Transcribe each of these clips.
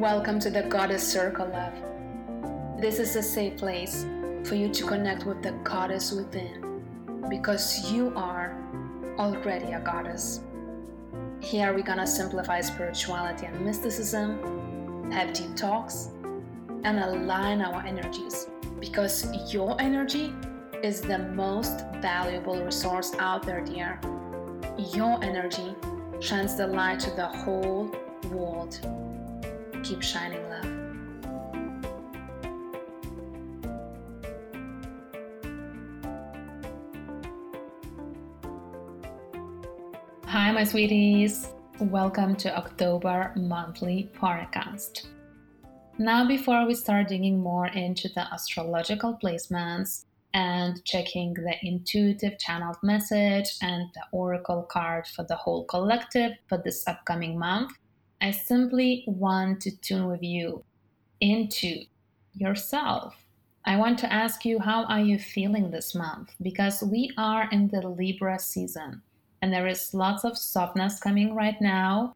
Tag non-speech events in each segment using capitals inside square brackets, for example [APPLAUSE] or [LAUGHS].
Welcome to the Goddess Circle, love. This is a safe place for you to connect with the goddess within because you are already a goddess. Here we're gonna simplify spirituality and mysticism, have deep talks, and align our energies because your energy is the most valuable resource out there, dear. Your energy shines the light to the whole world keep shining love. Hi, my sweeties. Welcome to October monthly podcast. Now, before we start digging more into the astrological placements and checking the intuitive channeled message and the oracle card for the whole collective for this upcoming month, I simply want to tune with you into yourself. I want to ask you, how are you feeling this month? Because we are in the Libra season and there is lots of softness coming right now,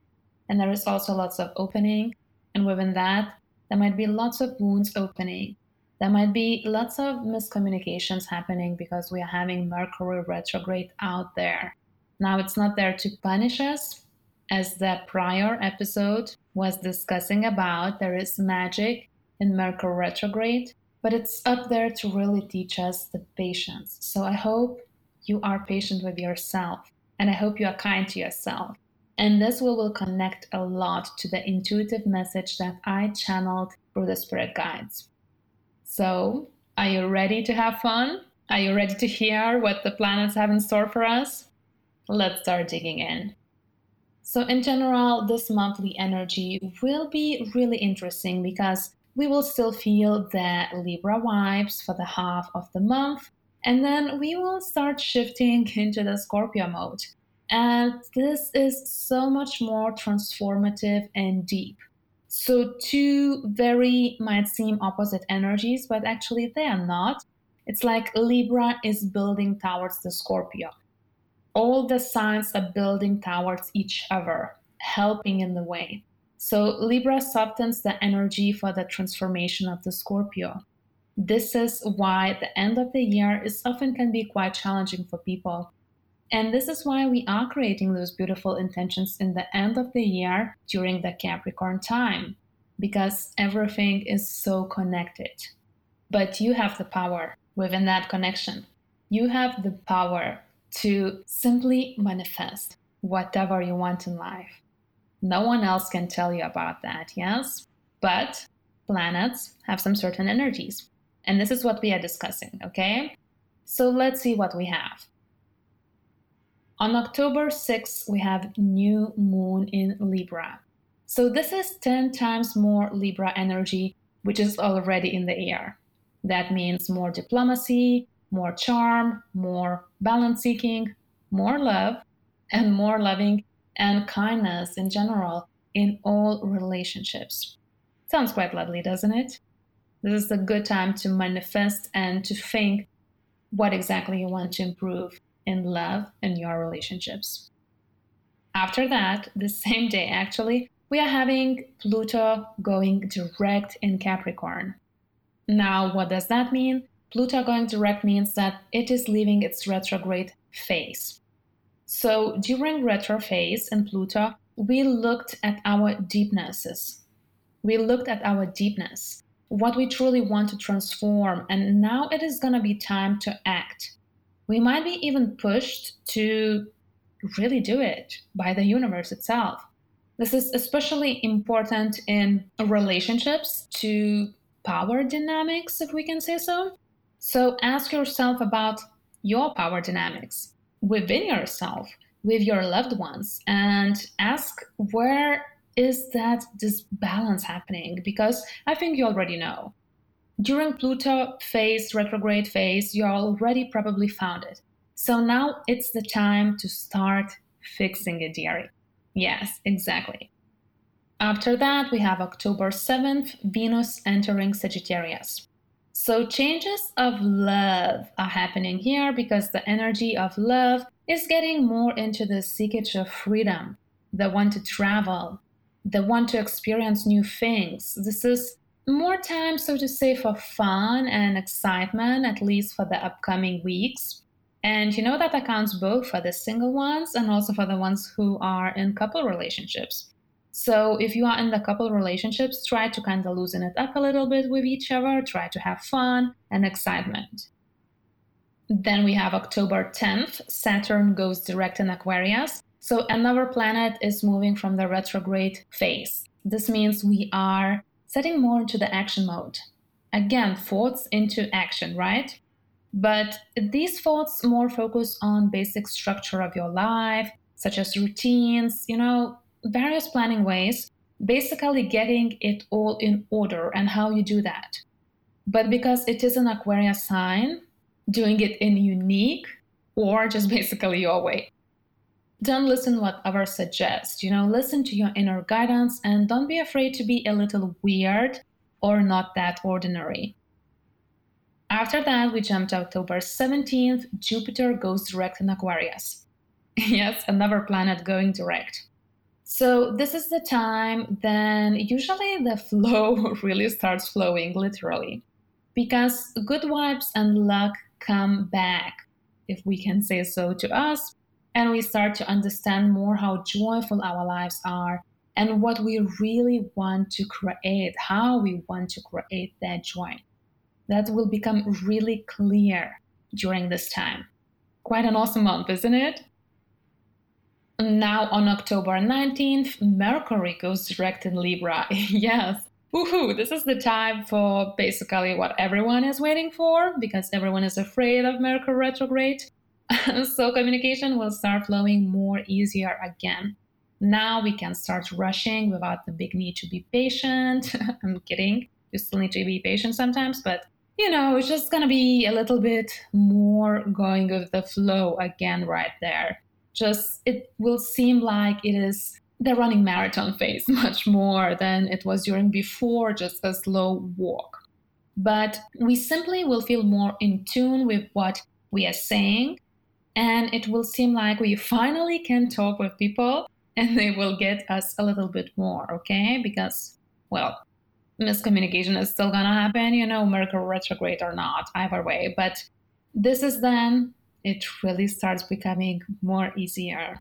and there is also lots of opening. And within that, there might be lots of wounds opening. There might be lots of miscommunications happening because we are having Mercury retrograde out there. Now, it's not there to punish us, as the prior episode was discussing about, there is magic in Mercury retrograde, but it's up there to really teach us the patience. So I hope you are patient with yourself and I hope you are kind to yourself. And this will, will connect a lot to the intuitive message that I channeled through the spirit guides. So, are you ready to have fun? Are you ready to hear what the planets have in store for us? Let's start digging in. So, in general, this monthly energy will be really interesting because we will still feel the Libra vibes for the half of the month, and then we will start shifting [LAUGHS] into the Scorpio mode. And this is so much more transformative and deep. So, two very might seem opposite energies, but actually they are not. It's like Libra is building towards the Scorpio all the signs are building towards each other, helping in the way. So Libra softens the energy for the transformation of the Scorpio. This is why the end of the year is often can be quite challenging for people. And this is why we are creating those beautiful intentions in the end of the year during the Capricorn time, because everything is so connected. But you have the power within that connection. You have the power to simply manifest whatever you want in life. No one else can tell you about that, yes? But planets have some certain energies. And this is what we are discussing, okay? So let's see what we have. On October 6th, we have new moon in Libra. So this is 10 times more Libra energy, which is already in the air. That means more diplomacy, more charm, more balance seeking, more love, and more loving and kindness in general in all relationships. Sounds quite lovely, doesn't it? This is a good time to manifest and to think what exactly you want to improve in love and your relationships. After that, the same day actually, we are having Pluto going direct in Capricorn. Now, what does that mean? Pluto going direct means that it is leaving its retrograde phase. So during retro phase in Pluto, we looked at our deepnesses. We looked at our deepness, what we truly want to transform, and now it is going to be time to act. We might be even pushed to really do it by the universe itself. This is especially important in relationships to power dynamics, if we can say so. So ask yourself about your power dynamics within yourself, with your loved ones, and ask where is that disbalance happening? Because I think you already know. During Pluto phase, retrograde phase, you already probably found it. So now it's the time to start fixing it, dearie. Yes, exactly. After that, we have October 7th, Venus entering Sagittarius. So, changes of love are happening here because the energy of love is getting more into the seekage of freedom, the want to travel, they want to experience new things. This is more time, so to say, for fun and excitement, at least for the upcoming weeks. And you know that accounts both for the single ones and also for the ones who are in couple relationships. So if you are in the couple relationships, try to kind of loosen it up a little bit with each other, try to have fun and excitement. Then we have October 10th, Saturn goes direct in Aquarius. So another planet is moving from the retrograde phase. This means we are setting more into the action mode. Again, thoughts into action, right? But these thoughts more focus on basic structure of your life, such as routines, you know, various planning ways, basically getting it all in order and how you do that. But because it is an Aquarius sign, doing it in unique or just [LAUGHS] basically your way. Don't listen what others suggest, you know, listen to your inner guidance and don't be afraid to be a little weird or not that ordinary. After that, we jump to October 17th. Jupiter goes direct in Aquarius. [LAUGHS] yes, another planet going direct. So, this is the time then usually the [LAUGHS] flow really starts flowing literally because good vibes and luck come back, if we can say so, to us, and we start to understand more how joyful our lives are and what we really want to create, how we want to create that joy that will become really clear during this time. Quite an awesome month, isn't it? Now, on October 19th, Mercury goes direct in Libra. [LAUGHS] yes, woohoo, this is the time for basically what everyone is waiting for because everyone is afraid of Mercury retrograde. [LAUGHS] so, communication will start flowing more easier again. Now we can start rushing without the big need to be patient. [LAUGHS] I'm kidding. You still need to be patient sometimes, but you know, it's just to be a little bit more going with the flow again right there. Just it will seem like it is the running marathon phase [LAUGHS] much more than it was during before just a slow walk. But we simply will feel more in tune with what we are saying, and it will seem like we finally can talk with people [LAUGHS] and they will get us a little bit more, okay? Because, well, miscommunication is still gonna happen, you know, Mercury retrograde or not, either way. But this is then it really starts becoming more easier.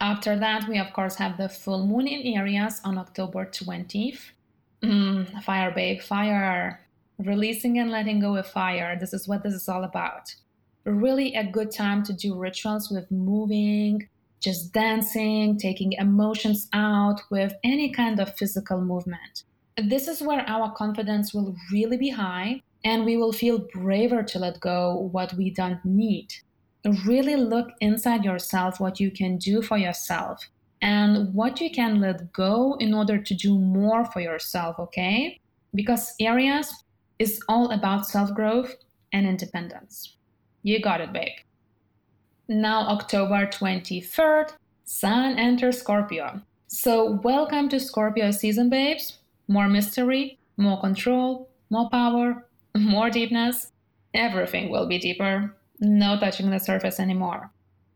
After that, we of course have the full moon in Aries on October 20th. Mm, fire, babe, fire. Releasing and letting go of fire. This is what this is all about. Really a good time to do rituals with moving, just dancing, taking emotions out with any kind of physical movement. This is where our confidence will really be high and we will feel braver to let go what we don't need. Really look inside yourself what you can do for yourself and what you can let go in order to do more for yourself, okay? Because Aries is all about self growth and independence. You got it, babe. Now, October 23rd, Sun enters Scorpio. So, welcome to Scorpio season, babes more mystery, more control, more power, more deepness. Everything will be deeper, no touching the surface anymore.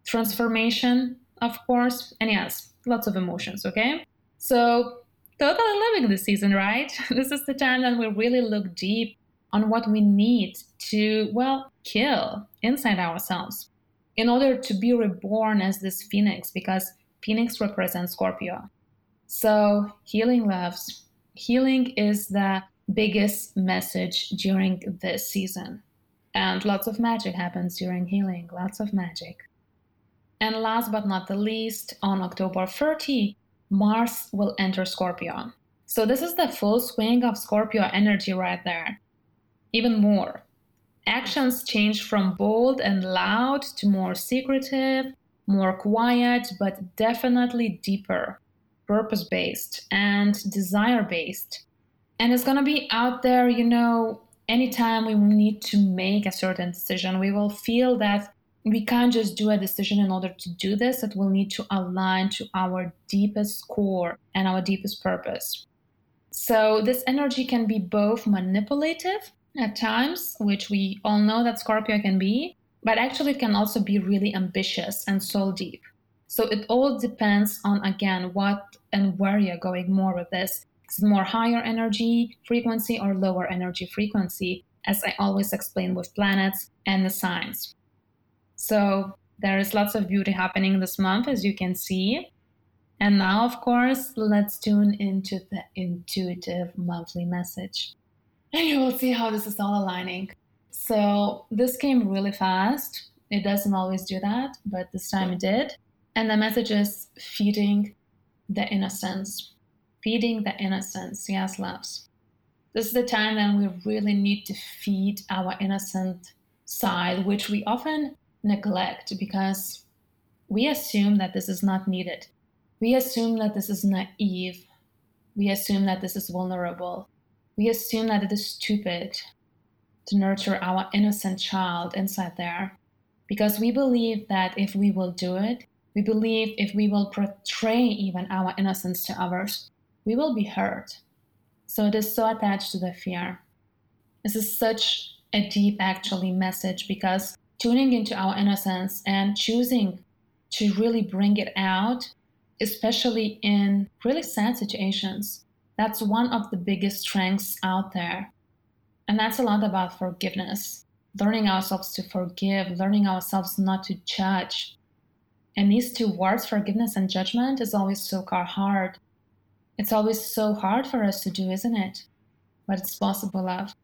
Transformation, of course, and yes, lots of emotions, okay? So, totally loving this season, right? [LAUGHS] This is the time that we really look deep on what we need to, well, kill inside ourselves in order to be reborn as this phoenix, because phoenix represents Scorpio. So, healing loves, healing is the biggest message during this season. And lots of magic happens during healing, lots of magic. And last but not the least, on October 30, Mars will enter Scorpio. So this is the full swing of Scorpio energy right there. Even more. Actions change from bold and loud to more secretive, more quiet, but definitely deeper purpose based and desire based. And it's going to be out there, you know, anytime we need to make a certain decision, we will feel that we can't just do a decision in order to do this. It will need to align to our deepest core and our deepest purpose. So, this energy can be both manipulative at times, which we all know that Scorpio can be, but actually it can also be really ambitious and soul deep. So it all depends on, again, what and where you're going more with this. More higher energy frequency or lower energy frequency? As I always explain with planets and the signs. So there is lots of beauty happening this month, as you can see. And now, of course, let's tune into the intuitive monthly message. And you will see how this is all aligning. So, this came really fast. It doesn't always do that, but this time it did. And the message is feeding the innocence. Feeding the innocence. Yes, loves. This is the time that we really need to feed our innocent side, which we often neglect because we assume that this is not needed. We assume that this is naive. We assume that this is vulnerable. We assume that it is stupid to nurture our innocent child inside there because we believe that if we will do it, we believe if we will portray even our innocence to others, we will be hurt. So it is so attached to the fear. This is such a deep, actually, message because tuning into our innocence and choosing to really bring it out, especially in really sad situations, that's one of the biggest strengths out there. And that's a lot about forgiveness, learning ourselves to forgive, learning ourselves not to judge. And these two words, forgiveness and judgment, is always so hard. It's always so hard for us to do, isn't it? But it's possible, love.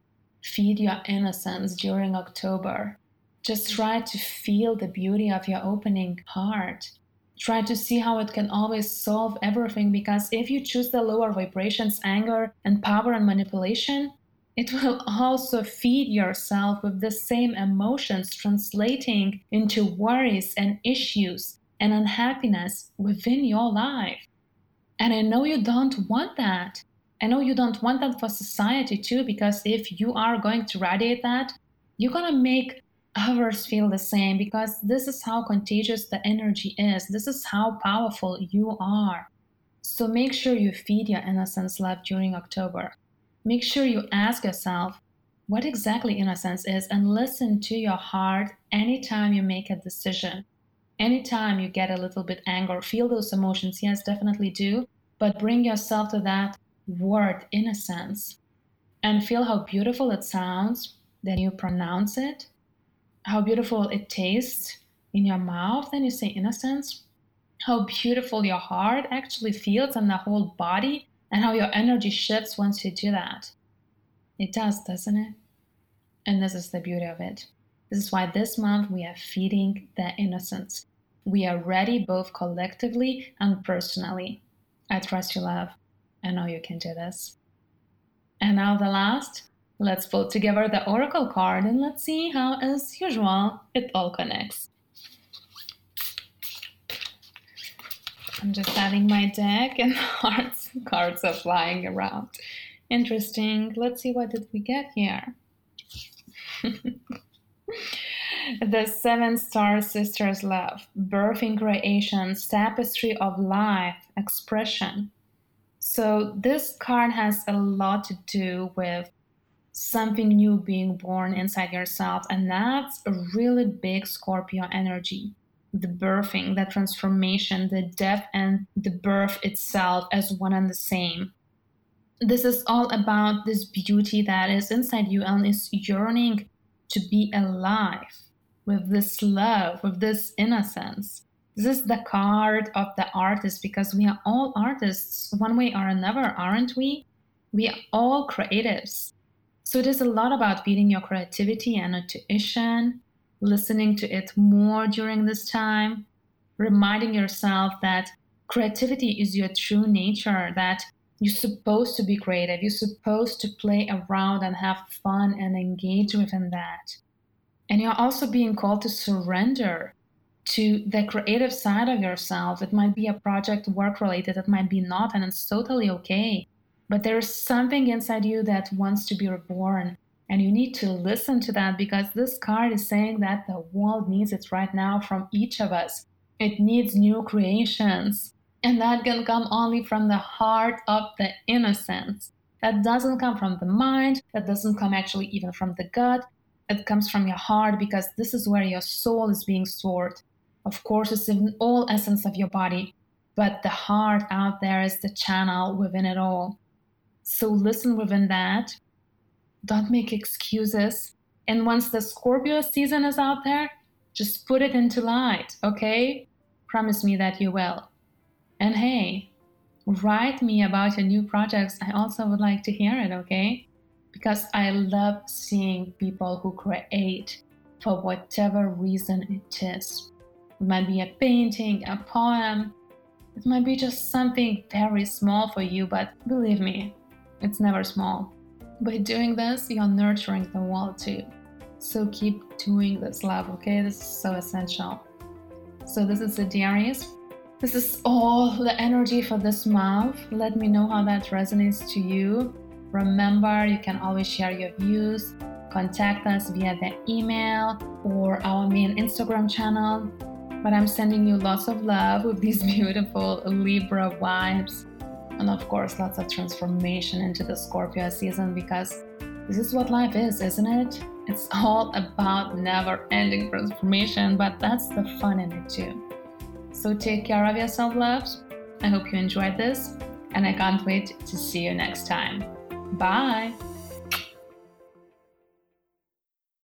Feed your innocence during October. Just try to feel the beauty of your opening heart. Try to see how it can always solve everything because if you choose the lower vibrations, anger, and power and manipulation, it will also feed yourself with the same emotions, translating into worries and issues and unhappiness within your life. And I know you don't want that. I know you don't want that for society too, because if you are going to radiate that, you're going to make others feel the same because this is how contagious the energy is. This is how powerful you are. So make sure you feed your innocence love during October. Make sure you ask yourself what exactly innocence is and listen to your heart anytime you make a decision. Anytime you get a little bit anger, feel those emotions, yes, definitely do, but bring yourself to that word innocence and feel how beautiful it sounds. Then you pronounce it how beautiful it tastes in your mouth then you say innocence how beautiful your heart actually feels and the whole body and how your energy shifts once you do that. It does doesn't it? And this is the beauty of it. This is why this month we are feeding the innocence we are ready both collectively and personally i trust you love i know you can do this and now the last Let's pull together the oracle card and let's see how, as usual, it all connects. I'm just having my deck and [LAUGHS] hearts cards are flying around. Interesting. Let's see what did we get here. [LAUGHS] the seven star sisters love birthing creation tapestry of life expression so this card has a lot to do with something new being born inside yourself. And that's a really big Scorpio energy. The birthing, the transformation, the death, and the birth itself as one and the same. This is all about this beauty that is inside you and is yearning to be alive with this love, with this innocence. This is the card of the artist because we are all artists one way or another, aren't we? We are all creatives. So it is a lot about feeding your creativity and intuition, listening to it more during this time, reminding yourself that creativity is your true nature, that you're supposed to be creative, you're supposed to play around and have fun and engage within that. And you're also being called to surrender to the creative side of yourself. It might be a project work related, it might be not, and it's totally okay. But there's something inside you that wants to be reborn. And you need to listen to that because this card is saying that the world needs it right now from each of us. It needs new creations. And that can come only from the heart of the innocence. That doesn't come from the mind, that doesn't come actually even from the gut. It comes from your heart because this is where your soul is being stored. Of course, it's in all essence of your body, but the heart out there is the channel within it all. So listen within that. Don't make excuses. And once the Scorpio season is out there, just put it into light, okay? Promise me that you will. And hey, write me about your new projects. I also would like to hear it, okay? Because I love seeing people who create for whatever reason it is. It might be a painting, a poem, it might be just something very small for you, but believe me, it's never small. By doing this, you're nurturing the world too. So keep doing this, love, okay? This is so essential. So, this is the Aries. This is all the energy for this month. Let me know how that resonates to you. Remember, you can always share your views. Contact us via the email or our main Instagram channel. But I'm sending you lots of love with these [LAUGHS] beautiful Libra vibes. And of course, lots of transformation into the Scorpio season because this is what life is, isn't it? It's all about never ending transformation, but that's the fun in it too. So take care of yourself, loves. I hope you enjoyed this, and I can't wait to see you next time. Bye!